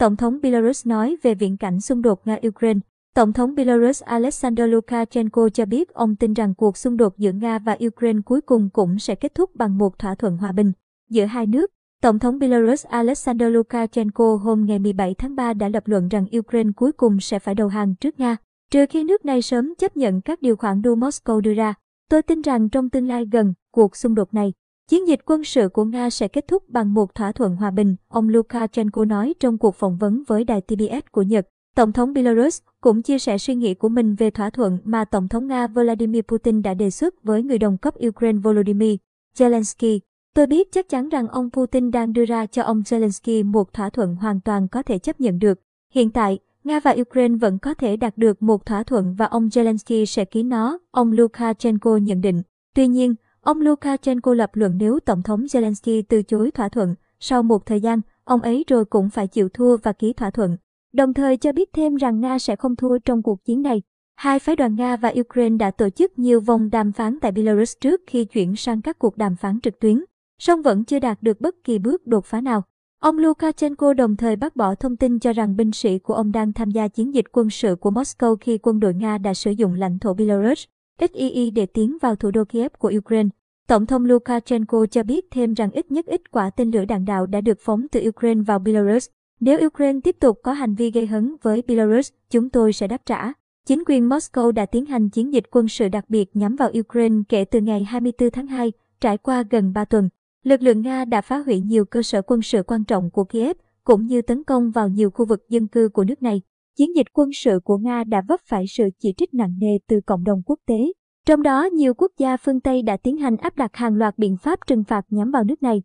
Tổng thống Belarus nói về viễn cảnh xung đột Nga-Ukraine. Tổng thống Belarus Alexander Lukashenko cho biết ông tin rằng cuộc xung đột giữa Nga và Ukraine cuối cùng cũng sẽ kết thúc bằng một thỏa thuận hòa bình giữa hai nước. Tổng thống Belarus Alexander Lukashenko hôm ngày 17 tháng 3 đã lập luận rằng Ukraine cuối cùng sẽ phải đầu hàng trước Nga, trừ khi nước này sớm chấp nhận các điều khoản đu Moscow đưa ra. Tôi tin rằng trong tương lai gần, cuộc xung đột này, chiến dịch quân sự của Nga sẽ kết thúc bằng một thỏa thuận hòa bình, ông Lukashenko nói trong cuộc phỏng vấn với đài TBS của Nhật. Tổng thống Belarus cũng chia sẻ suy nghĩ của mình về thỏa thuận mà Tổng thống Nga Vladimir Putin đã đề xuất với người đồng cấp Ukraine Volodymyr Zelensky. Tôi biết chắc chắn rằng ông Putin đang đưa ra cho ông Zelensky một thỏa thuận hoàn toàn có thể chấp nhận được. Hiện tại, Nga và Ukraine vẫn có thể đạt được một thỏa thuận và ông Zelensky sẽ ký nó, ông Lukashenko nhận định. Tuy nhiên, ông Lukashenko lập luận nếu Tổng thống Zelensky từ chối thỏa thuận, sau một thời gian, ông ấy rồi cũng phải chịu thua và ký thỏa thuận. Đồng thời cho biết thêm rằng Nga sẽ không thua trong cuộc chiến này. Hai phái đoàn Nga và Ukraine đã tổ chức nhiều vòng đàm phán tại Belarus trước khi chuyển sang các cuộc đàm phán trực tuyến, song vẫn chưa đạt được bất kỳ bước đột phá nào. Ông Lukashenko đồng thời bác bỏ thông tin cho rằng binh sĩ của ông đang tham gia chiến dịch quân sự của Moscow khi quân đội Nga đã sử dụng lãnh thổ Belarus, XII để tiến vào thủ đô Kiev của Ukraine. Tổng thống Lukashenko cho biết thêm rằng ít nhất ít quả tên lửa đạn đạo đã được phóng từ Ukraine vào Belarus. Nếu Ukraine tiếp tục có hành vi gây hấn với Belarus, chúng tôi sẽ đáp trả. Chính quyền Moscow đã tiến hành chiến dịch quân sự đặc biệt nhắm vào Ukraine kể từ ngày 24 tháng 2, trải qua gần 3 tuần. Lực lượng Nga đã phá hủy nhiều cơ sở quân sự quan trọng của Kiev, cũng như tấn công vào nhiều khu vực dân cư của nước này. Chiến dịch quân sự của Nga đã vấp phải sự chỉ trích nặng nề từ cộng đồng quốc tế. Trong đó, nhiều quốc gia phương Tây đã tiến hành áp đặt hàng loạt biện pháp trừng phạt nhắm vào nước này.